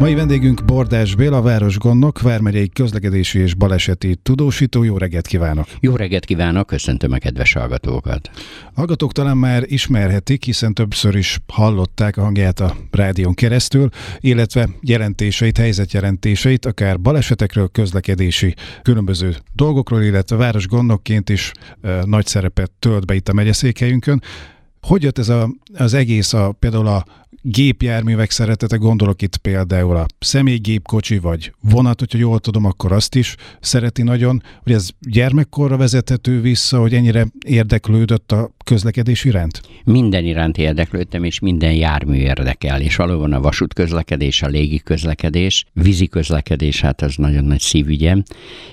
Mai vendégünk Bordás Béla, városgondnok, Vármegyei közlekedési és baleseti tudósító. Jó reggelt kívánok! Jó reggelt kívánok, köszöntöm a kedves hallgatókat! Hallgatók talán már ismerhetik, hiszen többször is hallották a hangját a rádión keresztül, illetve jelentéseit, helyzetjelentéseit, akár balesetekről, közlekedési különböző dolgokról, illetve városgondnokként is e, nagy szerepet tölt be itt a megyeszékhelyünkön. Hogy jött ez a, az egész, a, például a gépjárművek szeretete, gondolok itt például a személygépkocsi vagy vonat, hogyha jól tudom, akkor azt is szereti nagyon, hogy ez gyermekkorra vezethető vissza, hogy ennyire érdeklődött a közlekedés iránt? Minden iránt érdeklődtem, és minden jármű érdekel, és valóban a vasút közlekedés, a légi közlekedés, vízi közlekedés, hát az nagyon nagy szívügyem,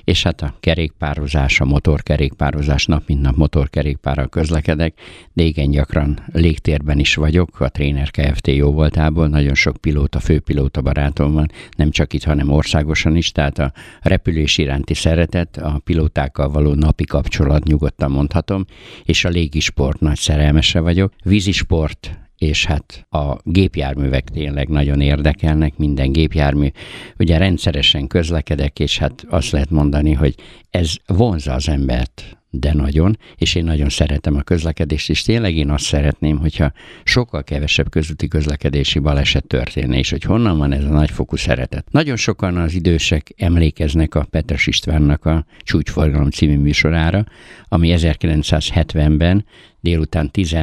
és hát a kerékpározás, a motorkerékpározás, nap mint nap motorkerékpárral közlekedek, de igen gyakran légtérben is vagyok, a Tréner Kft. Jó voltából, nagyon sok pilóta, főpilóta barátom van, nem csak itt, hanem országosan is, tehát a repülés iránti szeretet, a pilótákkal való napi kapcsolat nyugodtan mondhatom, és a légisport nagy szerelmese vagyok. Vízisport, és hát a gépjárművek tényleg nagyon érdekelnek, minden gépjármű. Ugye rendszeresen közlekedek, és hát azt lehet mondani, hogy ez vonza az embert de nagyon, és én nagyon szeretem a közlekedést, és tényleg én azt szeretném, hogyha sokkal kevesebb közúti közlekedési baleset történne, és hogy honnan van ez a nagyfokú szeretet. Nagyon sokan az idősek emlékeznek a Petres Istvánnak a Csúcsforgalom című műsorára, ami 1970-ben délután 10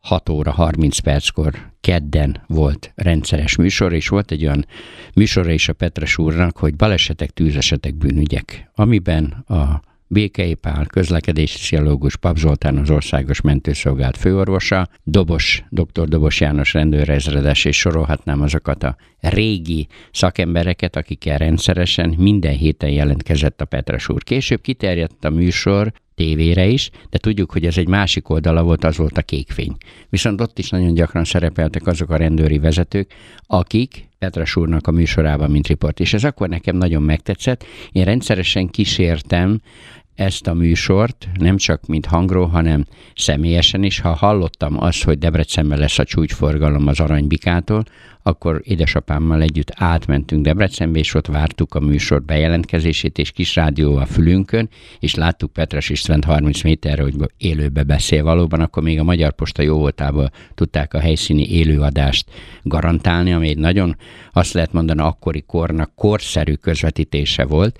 6 óra 30 perckor kedden volt rendszeres műsor, és volt egy olyan műsora is a Petres úrnak, hogy balesetek, tűzesetek, bűnügyek, amiben a Békei Pál, közlekedési pszichológus, Pap Zoltán az országos mentőszolgált főorvosa, Dobos, dr. Dobos János rendőrezredes, és sorolhatnám azokat a régi szakembereket, akikkel rendszeresen minden héten jelentkezett a Petres úr. Később kiterjedt a műsor tévére is, de tudjuk, hogy ez egy másik oldala volt, az volt a kékfény. Viszont ott is nagyon gyakran szerepeltek azok a rendőri vezetők, akik Petras úrnak a műsorában, mint riport. És ez akkor nekem nagyon megtetszett. Én rendszeresen kísértem ezt a műsort, nem csak mint hangról, hanem személyesen is. Ha hallottam azt, hogy Debrecenben lesz a csúcsforgalom az Aranybikától, akkor édesapámmal együtt átmentünk Debrecenbe, és ott vártuk a műsor bejelentkezését, és kis rádió a fülünkön, és láttuk Petras Istvánt 30 méterre, hogy élőbe beszél valóban, akkor még a Magyar Posta jó voltából tudták a helyszíni élőadást garantálni, ami egy nagyon, azt lehet mondani, akkori kornak korszerű közvetítése volt,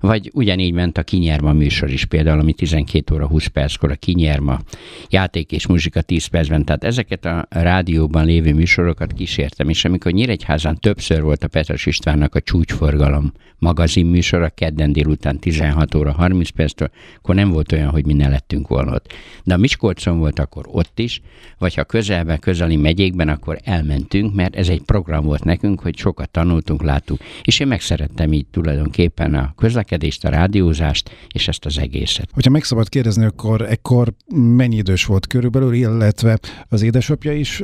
vagy ugyanígy ment a Kinyerma műsor is például, ami 12 óra 20 perckor a Kinyerma játék és muzsika 10 percben, tehát ezeket a rádióban lévő műsorokat kísértem, és amikor Nyíregyházán többször volt a Petras Istvánnak a csúcsforgalom magazin műsora, kedden délután 16 óra 30 perctől, akkor nem volt olyan, hogy mi ne lettünk volna ott. De a Miskolcon volt akkor ott is, vagy ha közelben, közeli megyékben, akkor elmentünk, mert ez egy program volt nekünk, hogy sokat tanultunk, láttuk, és én megszerettem így tulajdonképpen a közlekedést, a rádiózást, és ezt az egészet. Hogyha meg szabad kérdezni, akkor ekkor mennyi idős volt körülbelül, illetve az édesapja is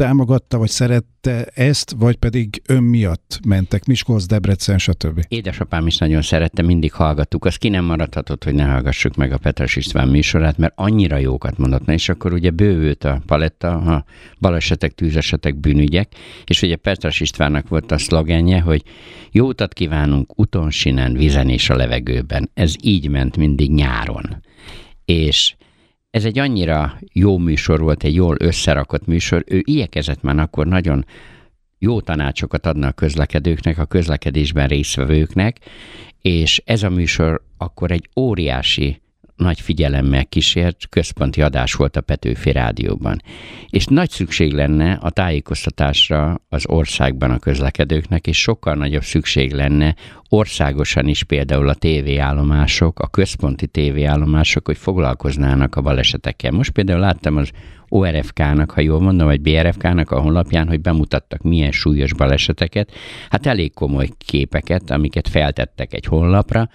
támogatta, vagy szerette ezt, vagy pedig ön miatt mentek Miskolc, Debrecen, stb. Édesapám is nagyon szerette, mindig hallgattuk. Az ki nem maradhatott, hogy ne hallgassuk meg a Petras István műsorát, mert annyira jókat mondott. Na, és akkor ugye bővült a paletta, a balesetek, tűzesetek, bűnügyek, és ugye Petras Istvánnak volt a szlogenje, hogy jó utat kívánunk utonsinen, vizen és a levegőben. Ez így ment mindig nyáron. És ez egy annyira jó műsor volt, egy jól összerakott műsor. Ő igyekezett már akkor nagyon jó tanácsokat adna a közlekedőknek, a közlekedésben résztvevőknek, és ez a műsor akkor egy óriási nagy figyelemmel kísért központi adás volt a Petőfi Rádióban. És nagy szükség lenne a tájékoztatásra az országban a közlekedőknek, és sokkal nagyobb szükség lenne országosan is például a tévéállomások, a központi tévéállomások, hogy foglalkoznának a balesetekkel. Most például láttam az ORFK-nak, ha jól mondom, vagy BRFK-nak a honlapján, hogy bemutattak milyen súlyos baleseteket. Hát elég komoly képeket, amiket feltettek egy honlapra.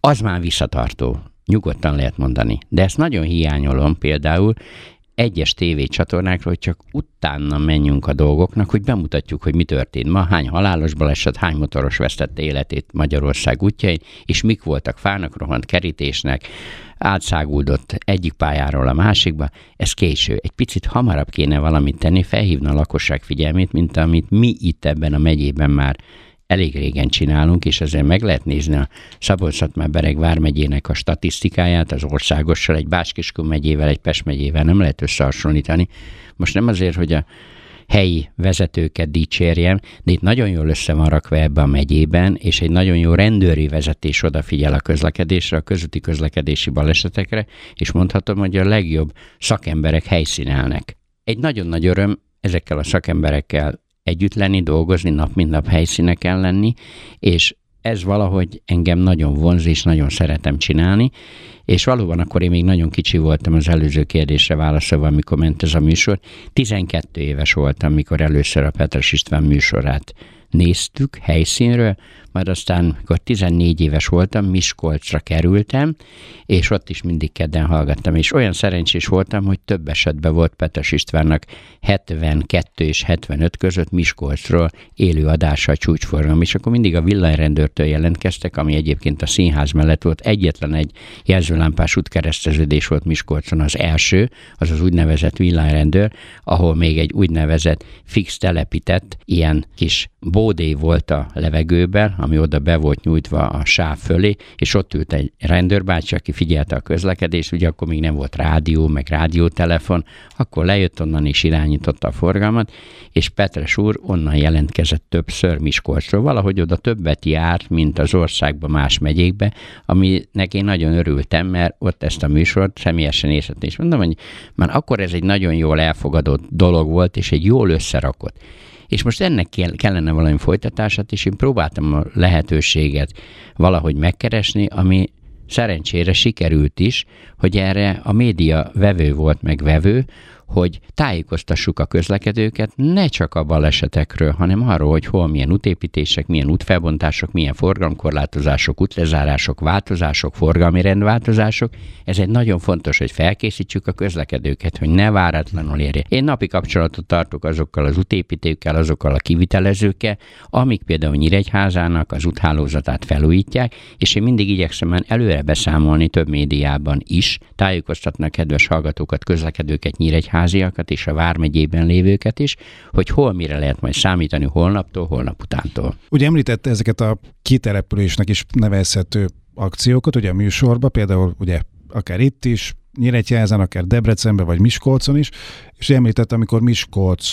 Az már visszatartó nyugodtan lehet mondani. De ezt nagyon hiányolom például, egyes tévécsatornákról, hogy csak utána menjünk a dolgoknak, hogy bemutatjuk, hogy mi történt ma, hány halálos baleset, hány motoros vesztette életét Magyarország útjain, és mik voltak fának rohant kerítésnek, átszáguldott egyik pályáról a másikba, ez késő. Egy picit hamarabb kéne valamit tenni, felhívna a lakosság figyelmét, mint amit mi itt ebben a megyében már elég régen csinálunk, és ezzel meg lehet nézni a szabolcs bereg vármegyének a statisztikáját az országossal, egy Báskiskun megyével, egy Pest megyével nem lehet összehasonlítani. Most nem azért, hogy a helyi vezetőket dicsérjem, de itt nagyon jól össze van rakva ebbe a megyében, és egy nagyon jó rendőri vezetés odafigyel a közlekedésre, a közúti közlekedési balesetekre, és mondhatom, hogy a legjobb szakemberek helyszínelnek. Egy nagyon nagy öröm ezekkel a szakemberekkel együtt lenni, dolgozni, nap mint nap helyszíneken lenni, és ez valahogy engem nagyon vonz, és nagyon szeretem csinálni, és valóban akkor én még nagyon kicsi voltam az előző kérdésre válaszolva, amikor ment ez a műsor. 12 éves voltam, amikor először a Petras István műsorát néztük helyszínről, majd aztán, amikor 14 éves voltam, Miskolcra kerültem, és ott is mindig kedden hallgattam, és olyan szerencsés voltam, hogy több esetben volt Petes Istvánnak 72 és 75 között Miskolcról élő adása a csúcsforgalom, és akkor mindig a villanyrendőrtől jelentkeztek, ami egyébként a színház mellett volt, egyetlen egy jelzőlámpás útkereszteződés volt Miskolcon az első, az az úgynevezett villanyrendőr, ahol még egy úgynevezett fix telepített ilyen kis bódé volt a levegőben, ami oda be volt nyújtva a sáv fölé, és ott ült egy rendőrbácsi, aki figyelte a közlekedést, ugye akkor még nem volt rádió, meg rádiótelefon, akkor lejött onnan és irányította a forgalmat, és Petres úr onnan jelentkezett többször Miskolcról, valahogy oda többet járt, mint az országban más megyékbe, aminek én nagyon örültem, mert ott ezt a műsort személyesen érzettem, és mondom, hogy már akkor ez egy nagyon jól elfogadott dolog volt, és egy jól összerakott. És most ennek kellene valami folytatását, és én próbáltam a lehetőséget valahogy megkeresni, ami szerencsére sikerült is, hogy erre a média vevő volt meg vevő, hogy tájékoztassuk a közlekedőket ne csak a balesetekről, hanem arról, hogy hol milyen útépítések, milyen útfelbontások, milyen forgalomkorlátozások, útlezárások, változások, forgalmi rendváltozások. Ez egy nagyon fontos, hogy felkészítsük a közlekedőket, hogy ne váratlanul érje. Én napi kapcsolatot tartok azokkal az útépítőkkel, azokkal a kivitelezőkkel, amik például Nyíregyházának az úthálózatát felújítják, és én mindig igyekszem előre beszámolni több médiában is, tájékoztatnak kedves hallgatókat, közlekedőket Nyíregyházán, háziakat és a Vármegyében lévőket is, hogy hol mire lehet majd számítani holnaptól, holnap utántól. Ugye említette ezeket a kitelepülésnek is nevezhető akciókat, ugye a műsorban, például ugye akár itt is, Nyíregyházán, akár Debrecenben, vagy Miskolcon is, és említette, amikor Miskolc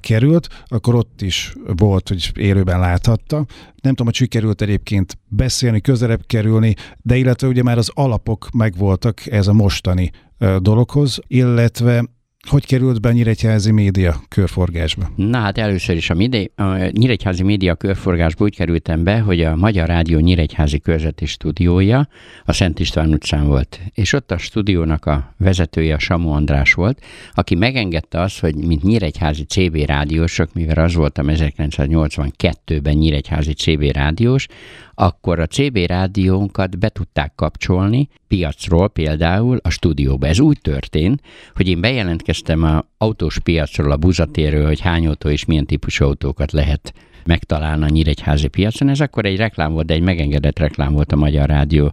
került, akkor ott is volt, hogy élőben láthatta. Nem tudom, hogy sikerült egyébként beszélni, közelebb kerülni, de illetve ugye már az alapok megvoltak ez a mostani dologhoz, illetve hogy került be a Nyíregyházi média körforgásba? Na hát először is a, midé, a Nyíregyházi média körforgásba úgy kerültem be, hogy a Magyar Rádió Nyíregyházi körzeti stúdiója a Szent István utcán volt. És ott a stúdiónak a vezetője a Samu András volt, aki megengedte azt, hogy mint Nyíregyházi CB rádiósok, mivel az voltam 1982-ben Nyíregyházi CB rádiós, akkor a CB rádiónkat be tudták kapcsolni piacról például a stúdióba. Ez úgy történt, hogy én bejelentkeztem a autós piacról, a buzatéről, hogy hány autó és milyen típusú autókat lehet megtalálni a Nyíregyházi piacon. Ez akkor egy reklám volt, de egy megengedett reklám volt a Magyar Rádió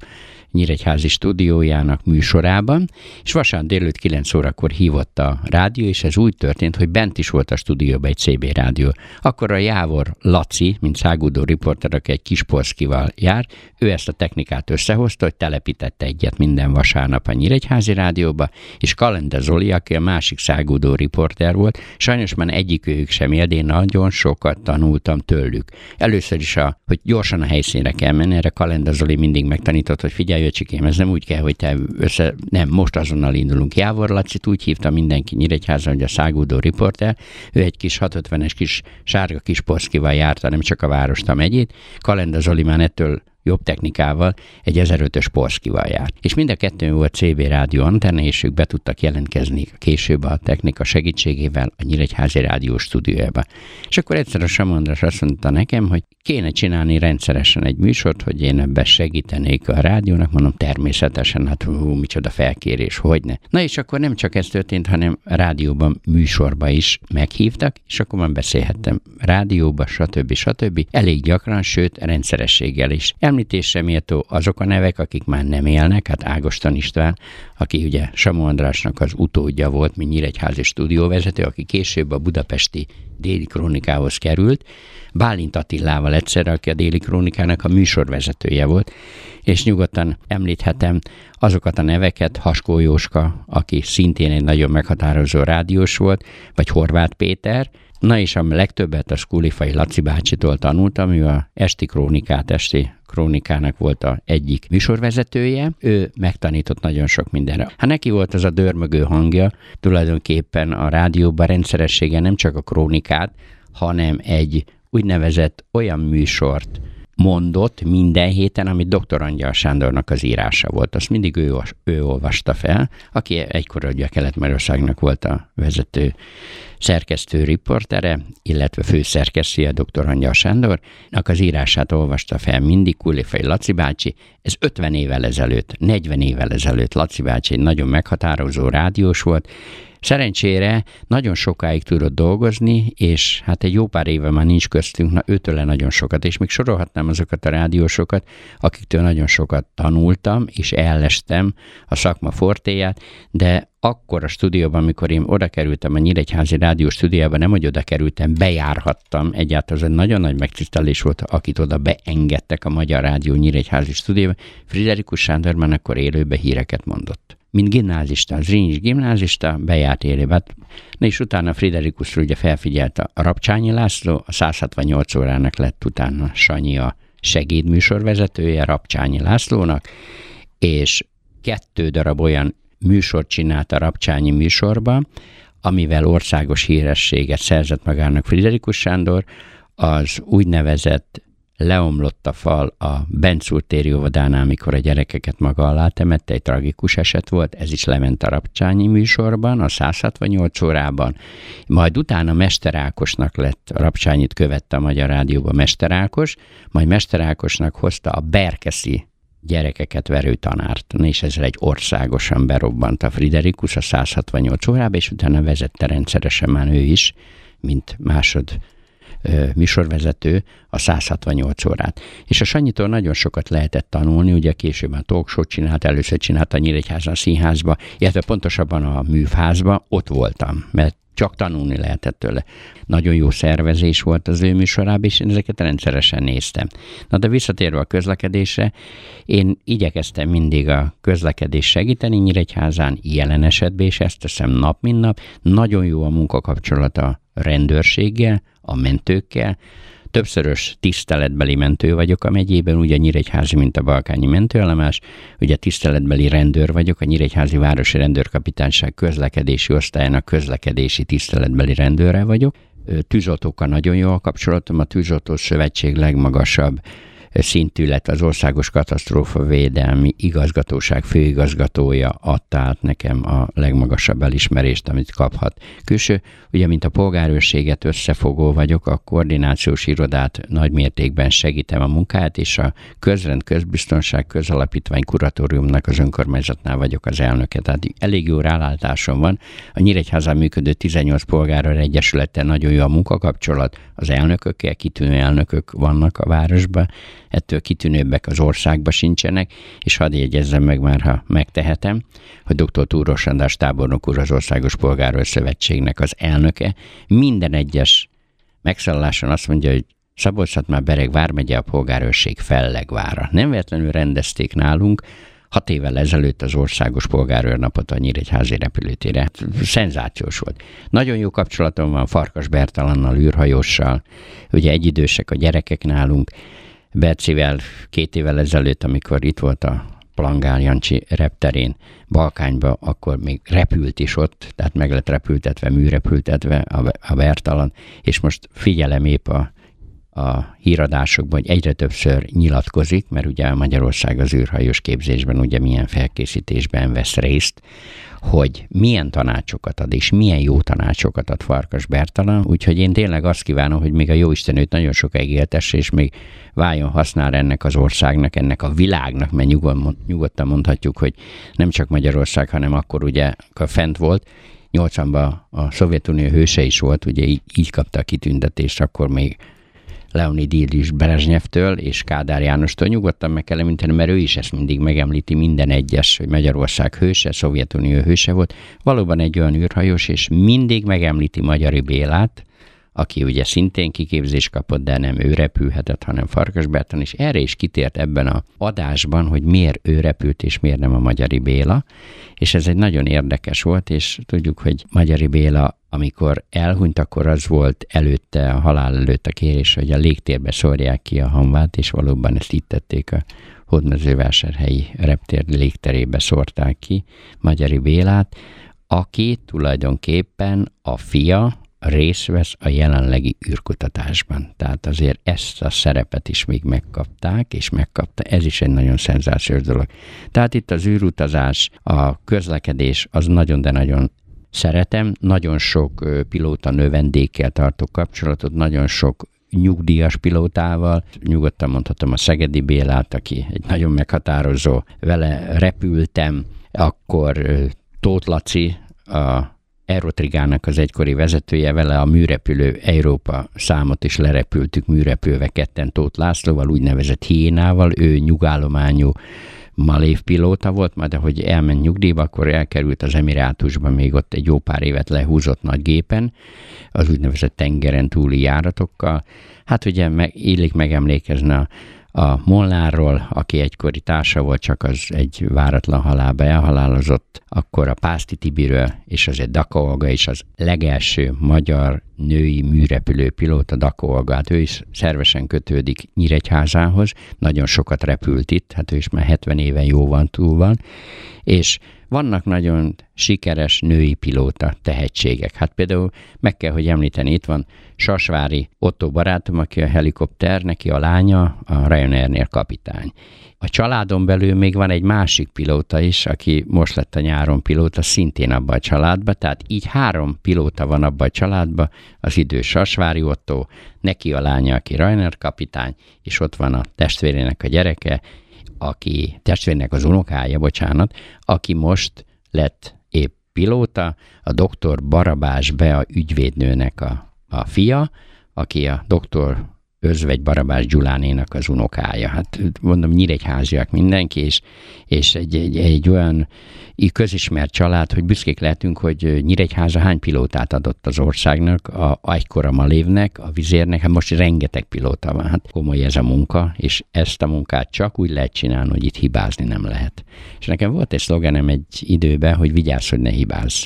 Nyíregyházi stúdiójának műsorában, és vasárnap délőtt 9 órakor hívott a rádió, és ez úgy történt, hogy bent is volt a stúdióban egy CB rádió. Akkor a Jávor Laci, mint szágúdó riporter, aki egy kis polszkival jár, ő ezt a technikát összehozta, hogy telepítette egyet minden vasárnap a Nyíregyházi rádióba, és Kalenda Zoli, aki a másik szágúdó riporter volt, sajnos már egyik ők sem él, én nagyon sokat tanultam tőlük. Először is, a, hogy gyorsan a helyszínre kell menni, erre Kalenda Zoli mindig megtanított, hogy figyelj, öcsikém, ez nem úgy kell, hogy te össze, nem, most azonnal indulunk. Jávor Lacit úgy hívta mindenki Nyíregyházan, hogy a szágúdó riporter, ő egy kis 650-es kis sárga kis poszkival járta, nem csak a várost, a megyét. Kalenda Zoli ettől jobb technikával egy 1005-ös Porszkival járt. És mind a kettőn volt CB rádió antenna, és ők be tudtak jelentkezni később a technika segítségével a Nyíregyházi rádió stúdiójába. És akkor egyszer a Samondras azt mondta nekem, hogy kéne csinálni rendszeresen egy műsort, hogy én ebbe segítenék a rádiónak, mondom természetesen, hát hú, micsoda felkérés, hogy ne. Na és akkor nem csak ez történt, hanem rádióban, műsorba is meghívtak, és akkor már beszélhettem rádióba, stb. stb. Elég gyakran, sőt rendszerességgel is. Említésre méltó azok a nevek, akik már nem élnek, hát Ágoston István, aki ugye Samu Andrásnak az utódja volt, mint Nyíregyházi stúdióvezető, aki később a budapesti déli krónikához került, Bálint Attilával egyszerre, aki a déli krónikának a műsorvezetője volt, és nyugodtan említhetem azokat a neveket, Haskó Jóska, aki szintén egy nagyon meghatározó rádiós volt, vagy Horváth Péter, Na és a legtöbbet a Skulifai Laci bácsitól tanultam, ő a Esti Krónikát, Esti Krónikának volt a egyik műsorvezetője, ő megtanított nagyon sok mindenre. Hát neki volt az a dörmögő hangja, tulajdonképpen a rádióban rendszeressége nem csak a krónikát, hanem egy úgynevezett olyan műsort mondott minden héten, amit dr. Angyal Sándornak az írása volt. Azt mindig ő, ő olvasta fel, aki egykor ugye Kelet-Magyarországnak volt a vezető szerkesztő riportere, illetve főszerkesztője dr. Angyal Sándornak az írását olvasta fel mindig Kulifai Laci bácsi. Ez 50 évvel ezelőtt, 40 évvel ezelőtt Laci bácsi egy nagyon meghatározó rádiós volt, Szerencsére nagyon sokáig tudott dolgozni, és hát egy jó pár éve már nincs köztünk, na őtőle nagyon sokat, és még sorolhatnám azokat a rádiósokat, akiktől nagyon sokat tanultam, és ellestem a szakma fortéját, de akkor a stúdióban, amikor én oda kerültem a Nyíregyházi Rádió stúdióba, nem, hogy oda kerültem, bejárhattam, egyáltalán ez egy nagyon nagy megtisztelés volt, akit oda beengedtek a Magyar Rádió Nyíregyházi stúdióba. Friderikus Sándor már akkor élőbe híreket mondott mint gimnázista, Zrínyi gimnázista, bejárt érébe. Na és utána Friderikus ugye felfigyelt a Rapcsányi László, a 168 órának lett utána Sanyi a segédműsorvezetője Rapcsányi Lászlónak, és kettő darab olyan műsort csinált a Rapcsányi műsorba, amivel országos hírességet szerzett magának Friderikus Sándor, az úgynevezett leomlott a fal a Bencúr téri óvodánál, amikor a gyerekeket maga alá temette, egy tragikus eset volt, ez is lement a Rapcsányi műsorban, a 168 órában, majd utána Mester Ákosnak lett, Rapcsányit követte a Magyar Rádióban Mester Ákos, majd Mester Ákosnak hozta a Berkeszi gyerekeket verő tanárt, és ezzel egy országosan berobbant a Friderikus a 168 órába, és utána vezette rendszeresen már ő is, mint másod műsorvezető a 168 órát. És a Sanyitól nagyon sokat lehetett tanulni, ugye később a talkshow csinált, először csinált a Nyíregyházan színházba, illetve pontosabban a műfházba, ott voltam, mert csak tanulni lehetett tőle. Nagyon jó szervezés volt az ő műsorában, és én ezeket rendszeresen néztem. Na de visszatérve a közlekedésre, én igyekeztem mindig a közlekedés segíteni Nyíregyházán, jelen esetben, és ezt teszem nap, mint nap. Nagyon jó a munkakapcsolata rendőrséggel, a mentőkkel. Többszörös tiszteletbeli mentő vagyok a megyében, ugye Nyíregyházi, mint a balkányi mentőállomás, ugye tiszteletbeli rendőr vagyok, a Nyíregyházi Városi Rendőrkapitányság közlekedési osztályának közlekedési tiszteletbeli rendőre vagyok. Tűzoltókkal nagyon jó a kapcsolatom, a Tűzoltó Szövetség legmagasabb szintű lett az Országos Katasztrófa Védelmi Igazgatóság főigazgatója adta át nekem a legmagasabb elismerést, amit kaphat. Külső, ugye, mint a polgárőrséget összefogó vagyok, a koordinációs irodát nagy mértékben segítem a munkát, és a közrend közbiztonság közalapítvány kuratóriumnak az önkormányzatnál vagyok az elnöke. Tehát elég jó rálátásom van. A Nyíregyházán működő 18 polgárőr egyesülettel nagyon jó a munkakapcsolat, az elnökökkel, kitűnő elnökök vannak a városban, ettől kitűnőbbek az országban sincsenek, és hadd jegyezzem meg már, ha megtehetem, hogy dr. Túros András tábornok úr az Országos Polgárőr Szövetségnek az elnöke minden egyes megszálláson azt mondja, hogy szabolcs már Bereg vármegye a polgárőrség fellegvára. Nem véletlenül rendezték nálunk, hat évvel ezelőtt az országos polgárőrnapot a Nyíregyházi repülőtére. Szenzációs volt. Nagyon jó kapcsolatom van Farkas Bertalannal, űrhajóssal, ugye egyidősek a gyerekek nálunk, Bercivel két évvel ezelőtt, amikor itt volt a Plangál Jancsi repterén, Balkányba, akkor még repült is ott, tehát meg lett repültetve, műrepültetve a, a Bertalan, és most figyelem épp a a híradásokban, hogy egyre többször nyilatkozik, mert ugye Magyarország az űrhajós képzésben ugye milyen felkészítésben vesz részt, hogy milyen tanácsokat ad, és milyen jó tanácsokat ad Farkas Bertalan, úgyhogy én tényleg azt kívánom, hogy még a Jóisten őt nagyon sokáig éltesse, és még váljon használ ennek az országnak, ennek a világnak, mert nyugodtan mondhatjuk, hogy nem csak Magyarország, hanem akkor ugye fent volt, 80-ban a Szovjetunió hőse is volt, ugye így, így kapta a kitüntetést, akkor még Leonid Illis Brezsnyevtől és Kádár Jánostól nyugodtan meg kell említeni, mert ő is ezt mindig megemlíti minden egyes, hogy Magyarország hőse, Szovjetunió hőse volt. Valóban egy olyan űrhajós, és mindig megemlíti Magyari Bélát, aki ugye szintén kiképzés kapott, de nem ő repülhetett, hanem Farkas Bertan, és erre is kitért ebben a adásban, hogy miért ő repült, és miért nem a Magyari Béla, és ez egy nagyon érdekes volt, és tudjuk, hogy Magyari Béla amikor elhunyt, akkor az volt előtte, a halál előtt a kérés, hogy a légtérbe szórják ki a hamvát, és valóban ezt itt tették a hódmezővásárhelyi reptér légterébe szórták ki Magyari Bélát, aki tulajdonképpen a fia részt vesz a jelenlegi űrkutatásban. Tehát azért ezt a szerepet is még megkapták, és megkapta. Ez is egy nagyon szenzációs dolog. Tehát itt az űrutazás, a közlekedés az nagyon, de nagyon szeretem. Nagyon sok pilóta növendékkel tartok kapcsolatot, nagyon sok nyugdíjas pilótával. Nyugodtan mondhatom a Szegedi Bélát, aki egy nagyon meghatározó, vele repültem, akkor Tóth Laci, a Aerotrigának az egykori vezetője, vele a műrepülő Európa számot is lerepültük műrepülve ketten Tóth Lászlóval, úgynevezett hiénával, ő nyugállományú Malév pilóta volt, majd ahogy elment nyugdíjba, akkor elkerült az Emirátusba, még ott egy jó pár évet lehúzott nagy gépen, az úgynevezett tengeren túli járatokkal. Hát ugye meg, illik megemlékezni a a Molnárról, aki egykori társa volt, csak az egy váratlan halálba elhalálozott, akkor a Pászti Tibiről, és azért Daka Olga is az legelső magyar női műrepülő pilóta, Daka Olga, hát ő is szervesen kötődik Nyíregyházához, nagyon sokat repült itt, hát ő is már 70 éven jó van túl van, és vannak nagyon sikeres női pilóta tehetségek. Hát például meg kell, hogy említeni, itt van Sasvári Otto barátom, aki a helikopter, neki a lánya a Ryanairnél kapitány. A családon belül még van egy másik pilóta is, aki most lett a nyáron pilóta, szintén abban a családban, tehát így három pilóta van abban a családban, az idős Sasvári Otto, neki a lánya, aki Ryanair kapitány, és ott van a testvérének a gyereke, aki testvérnek az unokája, bocsánat, aki most lett épp pilóta, a doktor Barabás Bea ügyvédnőnek a, a fia, aki a doktor Özvegy Barabás Gyulánénak az unokája. Hát mondom, nyíregyháziak mindenki, és, és egy, egy, egy olyan közismert család, hogy büszkék lehetünk, hogy Nyíregyháza hány pilótát adott az országnak, a, egykor a Malévnek, a Vizérnek, hát most rengeteg pilóta van. Hát komoly ez a munka, és ezt a munkát csak úgy lehet csinálni, hogy itt hibázni nem lehet. És nekem volt egy szlogenem egy időben, hogy vigyázz, hogy ne hibázz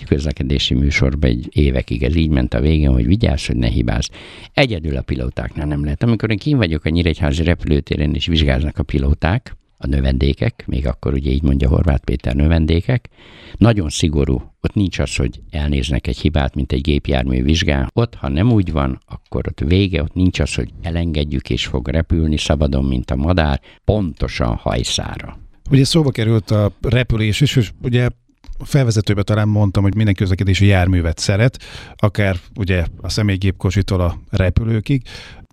egy közlekedési műsorban egy évekig ez így ment a végén, hogy vigyázz, hogy ne hibázz. Egyedül a pilótáknál nem lehet. Amikor én kín vagyok a Nyíregyházi repülőtéren, és vizsgáznak a pilóták, a növendékek, még akkor ugye így mondja Horváth Péter növendékek, nagyon szigorú. Ott nincs az, hogy elnéznek egy hibát, mint egy gépjármű vizsgál. Ott, ha nem úgy van, akkor ott vége, ott nincs az, hogy elengedjük és fog repülni szabadon, mint a madár, pontosan hajszára. Ugye szóba került a repülés is, és ugye a felvezetőben talán mondtam, hogy minden közlekedési járművet szeret, akár ugye a személygépkocsitól a repülőkig.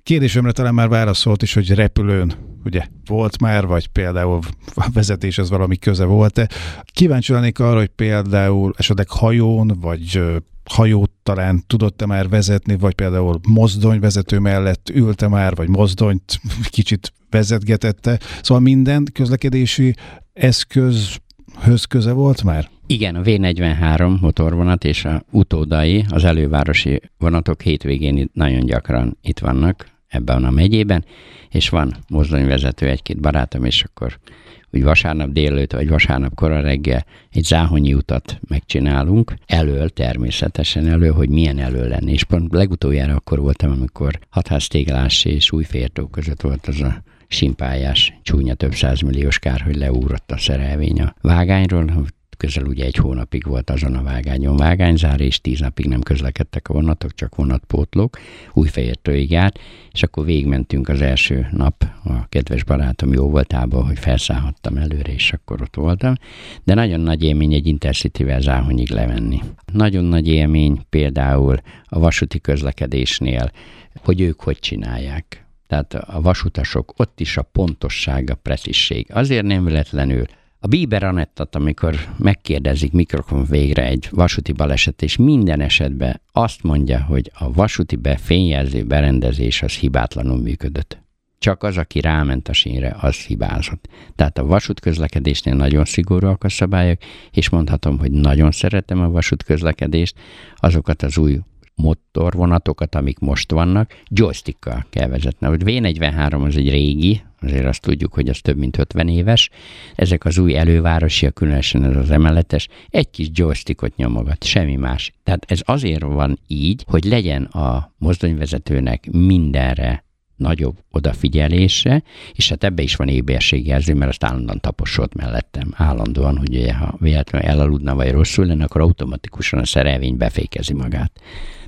Kérdésemre talán már válaszolt is, hogy repülőn ugye volt már, vagy például a vezetés az valami köze volt-e. Kíváncsi lennék arra, hogy például esetleg hajón, vagy hajót talán tudott-e már vezetni, vagy például mozdonyvezető mellett ülte már, vagy mozdonyt kicsit vezetgetette. Szóval minden közlekedési eszköz höz köze volt már? Igen, a V43 motorvonat és a utódai, az elővárosi vonatok hétvégén nagyon gyakran itt vannak ebben a megyében, és van mozdonyvezető egy-két barátom, és akkor úgy vasárnap délőtt, vagy vasárnap kora reggel egy záhonyi utat megcsinálunk, elől természetesen elő, hogy milyen elő lenni. És pont legutoljára akkor voltam, amikor hatháztéglás és újfértó között volt az a simpályás, csúnya több százmilliós kár, hogy leúrott a szerelvény a vágányról, közel ugye egy hónapig volt azon a vágányon vágányzár, és tíz napig nem közlekedtek a vonatok, csak vonatpótlók, újfehértőig járt, és akkor végmentünk az első nap, a kedves barátom jó voltából, hogy felszállhattam előre, és akkor ott voltam, de nagyon nagy élmény egy Intercity-vel Záhonyig levenni. Nagyon nagy élmény például a vasúti közlekedésnél, hogy ők hogy csinálják. Tehát a vasutasok, ott is a pontosság, a precízség. Azért nem véletlenül a Bieber Anettat, amikor megkérdezik mikrofon végre egy vasúti baleset, és minden esetben azt mondja, hogy a vasúti be fényjelző berendezés az hibátlanul működött. Csak az, aki ráment a sínre, az hibázott. Tehát a vasútközlekedésnél nagyon szigorúak a szabályok, és mondhatom, hogy nagyon szeretem a vasútközlekedést, azokat az új motorvonatokat, amik most vannak, joystickkal kell vezetni. A V43 az egy régi, azért azt tudjuk, hogy az több mint 50 éves. Ezek az új elővárosiak, különösen ez az emeletes, egy kis joystickot nyomogat, semmi más. Tehát ez azért van így, hogy legyen a mozdonyvezetőnek mindenre nagyobb odafigyelésre, és hát ebbe is van éberségjelző, mert azt állandóan taposott mellettem, állandóan, hogy ha véletlenül elaludna vagy rosszul lenne, akkor automatikusan a szerelvény befékezi magát.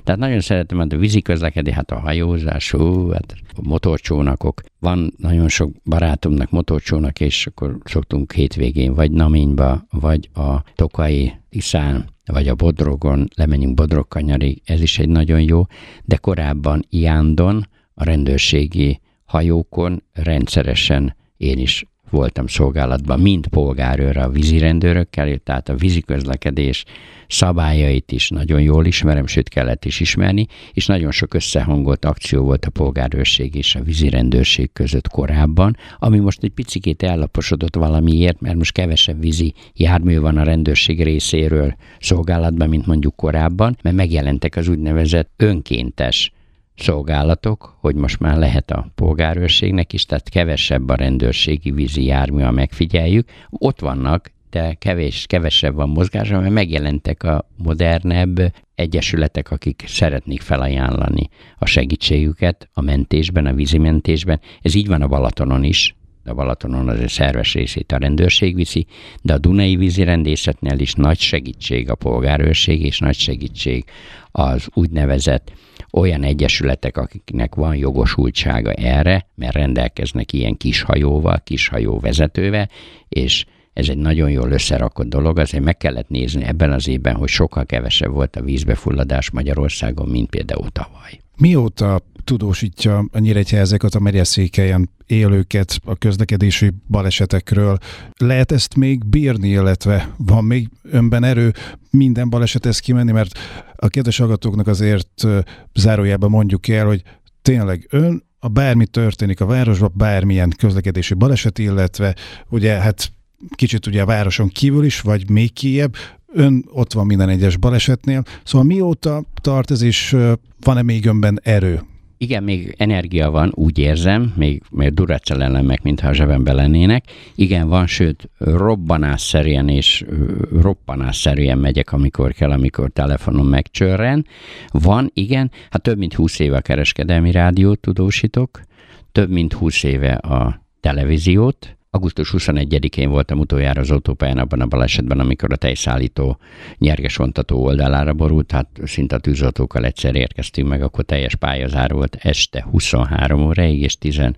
Tehát nagyon szeretem hát a vízi közlekedés, hát a hajózás, hú, hát a motorcsónakok. Van nagyon sok barátomnak motorcsónak, és akkor szoktunk hétvégén vagy Naményba, vagy a Tokai Iszán, vagy a Bodrogon, lemenjünk Bodrog kanyarig, ez is egy nagyon jó, de korábban Iándon, a rendőrségi hajókon rendszeresen én is voltam szolgálatban, mind polgárőre a vízirendőrökkel, tehát a víziközlekedés szabályait is nagyon jól ismerem, sőt kellett is ismerni, és nagyon sok összehangolt akció volt a polgárőrség és a vízirendőrség között korábban, ami most egy picikét ellaposodott valamiért, mert most kevesebb vízi jármű van a rendőrség részéről szolgálatban, mint mondjuk korábban, mert megjelentek az úgynevezett önkéntes szolgálatok, hogy most már lehet a polgárőrségnek is, tehát kevesebb a rendőrségi vízi jármű, a megfigyeljük. Ott vannak, de kevés, kevesebb van mozgás, mert megjelentek a modernebb egyesületek, akik szeretnék felajánlani a segítségüket a mentésben, a vízimentésben. Ez így van a Balatonon is, a Balatonon az egy szerves részét a rendőrség viszi, de a Dunai vízirendészetnél is nagy segítség a polgárőrség, és nagy segítség az úgynevezett olyan egyesületek, akiknek van jogosultsága erre, mert rendelkeznek ilyen kis hajóval, kis hajó vezetővel, és ez egy nagyon jól összerakott dolog, azért meg kellett nézni ebben az évben, hogy sokkal kevesebb volt a vízbefulladás Magyarországon, mint például tavaly. Mióta tudósítja a nyíregyházeket, a megyeszékelyen élőket a közlekedési balesetekről. Lehet ezt még bírni, illetve van még önben erő minden balesethez kimenni, mert a kedves hallgatóknak azért zárójában mondjuk el, hogy tényleg ön a bármi történik a városban, bármilyen közlekedési baleset, illetve ugye hát kicsit ugye a városon kívül is, vagy még kiebb, ön ott van minden egyes balesetnél. Szóval mióta tart ez, és van-e még önben erő? Igen, még energia van, úgy érzem, még, még duracell mintha a zsebembe lennének. Igen, van, sőt, robbanásszerűen és roppanásszerűen megyek, amikor kell, amikor telefonon megcsörren. Van, igen, hát több mint 20 éve a kereskedelmi rádiót tudósítok, több mint 20 éve a televíziót, Augusztus 21-én voltam utoljára az autópályán abban a balesetben, amikor a tejszállító nyerges vontató oldalára borult, hát szinte a tűzoltókkal egyszer érkeztünk meg, akkor teljes pályazár volt este 23 óraig, és 15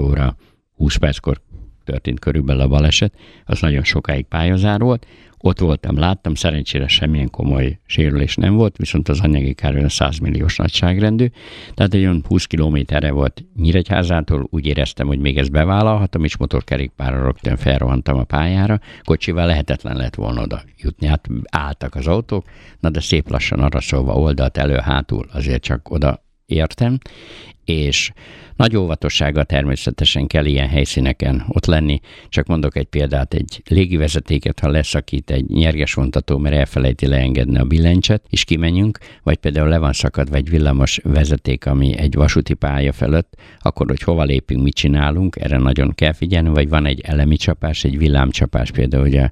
óra 20 perckor történt körülbelül a baleset, az nagyon sokáig pályazár volt, ott voltam, láttam, szerencsére semmilyen komoly sérülés nem volt, viszont az anyagi kár olyan 100 milliós nagyságrendű, tehát egy olyan 20 kilométerre volt Nyíregyházától, úgy éreztem, hogy még ezt bevállalhatom, és motorkerékpárra rögtön felrohantam a pályára, kocsival lehetetlen lett volna oda jutni, hát álltak az autók, na de szép lassan arra szólva oldalt elő-hátul azért csak oda értem, és nagy óvatossággal természetesen kell ilyen helyszíneken ott lenni. Csak mondok egy példát, egy légivezetéket, ha leszakít egy nyerges vontató, mert elfelejti leengedni a billentyet, és kimenjünk, vagy például le van szakadva egy villamos vezeték, ami egy vasúti pálya felett, akkor, hogy hova lépünk, mit csinálunk, erre nagyon kell figyelni, vagy van egy elemi csapás, egy villámcsapás, például ugye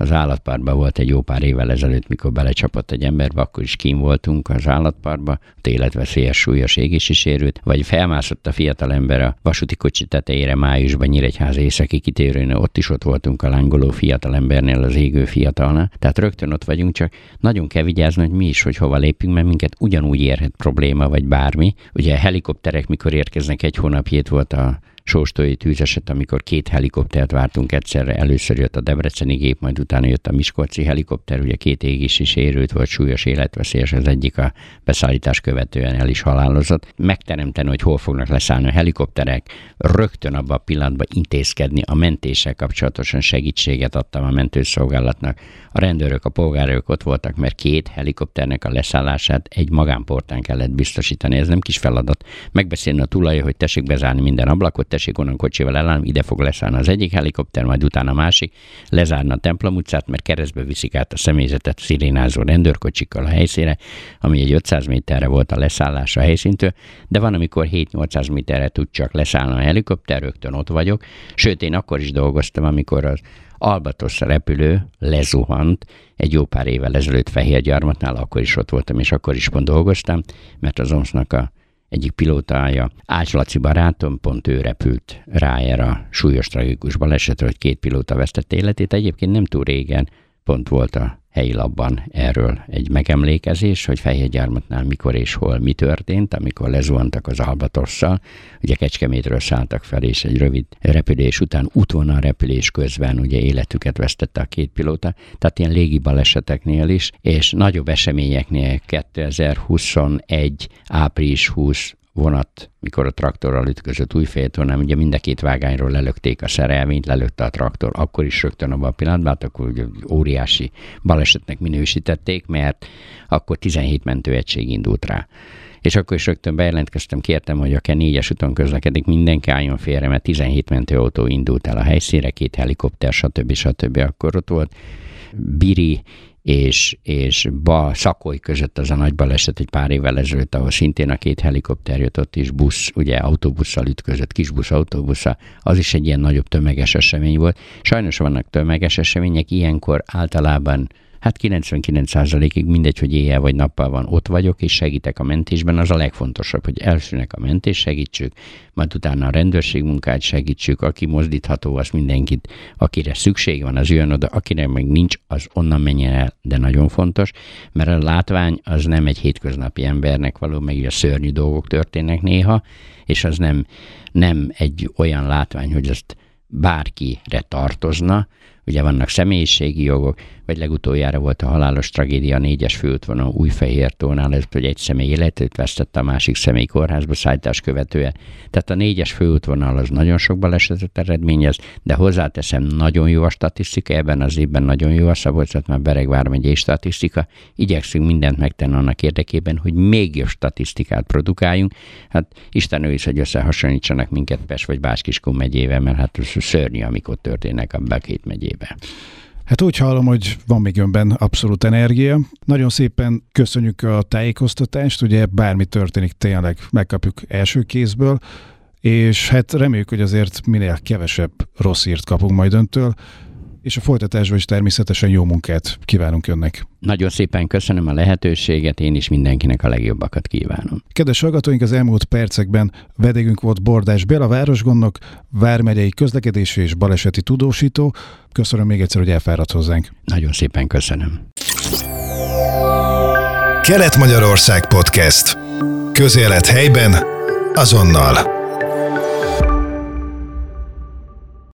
az állatpárban volt egy jó pár évvel ezelőtt, mikor belecsapott egy emberbe, akkor is kín voltunk az állatpárba, ott életveszélyes súlyos égési sérült, vagy felmászott a fiatal ember a vasúti kocsi tetejére májusban Nyíregyház északi kitérőn, ott is ott voltunk a lángoló fiatal embernél, az égő fiatalnál. Tehát rögtön ott vagyunk, csak nagyon kell vigyázni, hogy mi is, hogy hova lépünk, mert minket ugyanúgy érhet probléma, vagy bármi. Ugye a helikopterek, mikor érkeznek, egy hónap hét volt a sóstói tűzeset, amikor két helikoptert vártunk egyszerre. Először jött a Debreceni gép, majd utána jött a Miskolci helikopter, ugye két égis is érült volt, súlyos életveszélyes, az egyik a beszállítás követően el is halálozott. Megteremteni, hogy hol fognak leszállni a helikopterek, rögtön abban a pillanatban intézkedni, a mentéssel kapcsolatosan segítséget adtam a mentőszolgálatnak. A rendőrök, a polgárok ott voltak, mert két helikopternek a leszállását egy magánportán kellett biztosítani. Ez nem kis feladat. Megbeszélni a tulaj, hogy tessék bezárni minden ablakot, tessék onnan kocsival elállni, ide fog leszállni az egyik helikopter, majd utána a másik, lezárna a templom utcát, mert keresztbe viszik át a személyzetet szirénázó rendőrkocsikkal a helyszíne, ami egy 500 méterre volt a leszállás a helyszíntől, de van, amikor 7-800 méterre tud csak leszállni a helikopter, rögtön ott vagyok. Sőt, én akkor is dolgoztam, amikor az Albatos repülő lezuhant egy jó pár évvel ezelőtt Fehérgyarmatnál, akkor is ott voltam, és akkor is pont dolgoztam, mert az OMSZ-nak a egyik pilótája, Ács Laci barátom, pont ő repült rá erre a súlyos tragikus balesetre, hogy két pilóta vesztette életét. Egyébként nem túl régen pont volt a helyi labban erről egy megemlékezés, hogy Fehérgyármatnál mikor és hol mi történt, amikor lezuhantak az Albatosszal. Ugye Kecskemétről szálltak fel, és egy rövid repülés után útvonal repülés közben ugye életüket vesztette a két pilóta, tehát ilyen légi baleseteknél is, és nagyobb eseményeknél 2021. április 20 vonat, mikor a traktorral ütközött Újféltornán, ugye mind a két vágányról lelökték a szerelvényt, lelökte a traktor, akkor is rögtön abban a pillanatban, hát akkor ugye óriási balesetnek minősítették, mert akkor 17 mentőegység indult rá. És akkor is rögtön bejelentkeztem, kértem, hogy a négyes úton közlekedik, mindenki álljon félre, mert 17 mentőautó indult el a helyszínre, két helikopter, stb. stb. akkor ott volt. Biri és, és ba, Szakoly között az a nagy baleset egy pár évvel ezelőtt, ahol szintén a két helikopter jött ott is, busz, ugye autóbusszal ütközött, kisbusz autóbusza, az is egy ilyen nagyobb tömeges esemény volt. Sajnos vannak tömeges események, ilyenkor általában hát 99%-ig mindegy, hogy éjjel vagy nappal van, ott vagyok, és segítek a mentésben, az a legfontosabb, hogy elsőnek a mentés segítsük, majd utána a rendőrség munkát segítsük, aki mozdítható, az mindenkit, akire szükség van, az jön oda, akire meg nincs, az onnan menjen el, de nagyon fontos, mert a látvány az nem egy hétköznapi embernek való, meg a szörnyű dolgok történnek néha, és az nem, nem egy olyan látvány, hogy azt bárkire tartozna, ugye vannak személyiségi jogok, vagy legutoljára volt a halálos tragédia négyes főútvonal Újfehértónál, ez, hogy egy személy életét vesztette a másik személy kórházba szállítás követően. Tehát a négyes főútvonal az nagyon sok balesetet eredményez, de hozzáteszem, nagyon jó a statisztika, ebben az évben nagyon jó a szabolcs már Beregvár megyei statisztika. Igyekszünk mindent megtenni annak érdekében, hogy még jobb statisztikát produkáljunk. Hát Isten ő is, hogy összehasonlítsanak minket Pest vagy Báskiskun megyével, mert hát szörnyű, amik ott történnek a két megyébe. Hát úgy hallom, hogy van még önben abszolút energia. Nagyon szépen köszönjük a tájékoztatást, ugye bármi történik, tényleg megkapjuk első kézből, és hát reméljük, hogy azért minél kevesebb rossz írt kapunk majd öntől és a folytatásban is természetesen jó munkát kívánunk önnek. Nagyon szépen köszönöm a lehetőséget, én is mindenkinek a legjobbakat kívánom. Kedves hallgatóink, az elmúlt percekben vedégünk volt Bordás Béla városgondnok, Vármegyei közlekedési és baleseti tudósító. Köszönöm még egyszer, hogy elfáradt hozzánk. Nagyon szépen köszönöm. Kelet-Magyarország Podcast. Közélet helyben, azonnal.